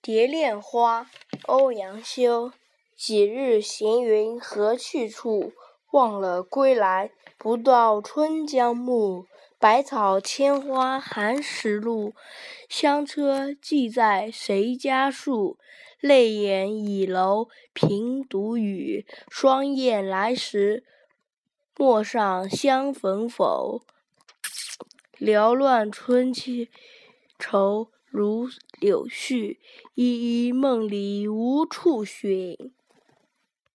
蝶恋花，欧阳修。几日行云何去处？忘了归来，不到春江暮。百草千花寒食路，香车跻在谁家树？泪眼倚楼凭独语，霜雁来时，陌上相逢否？缭乱春秋愁如柳絮，依依梦里无处寻。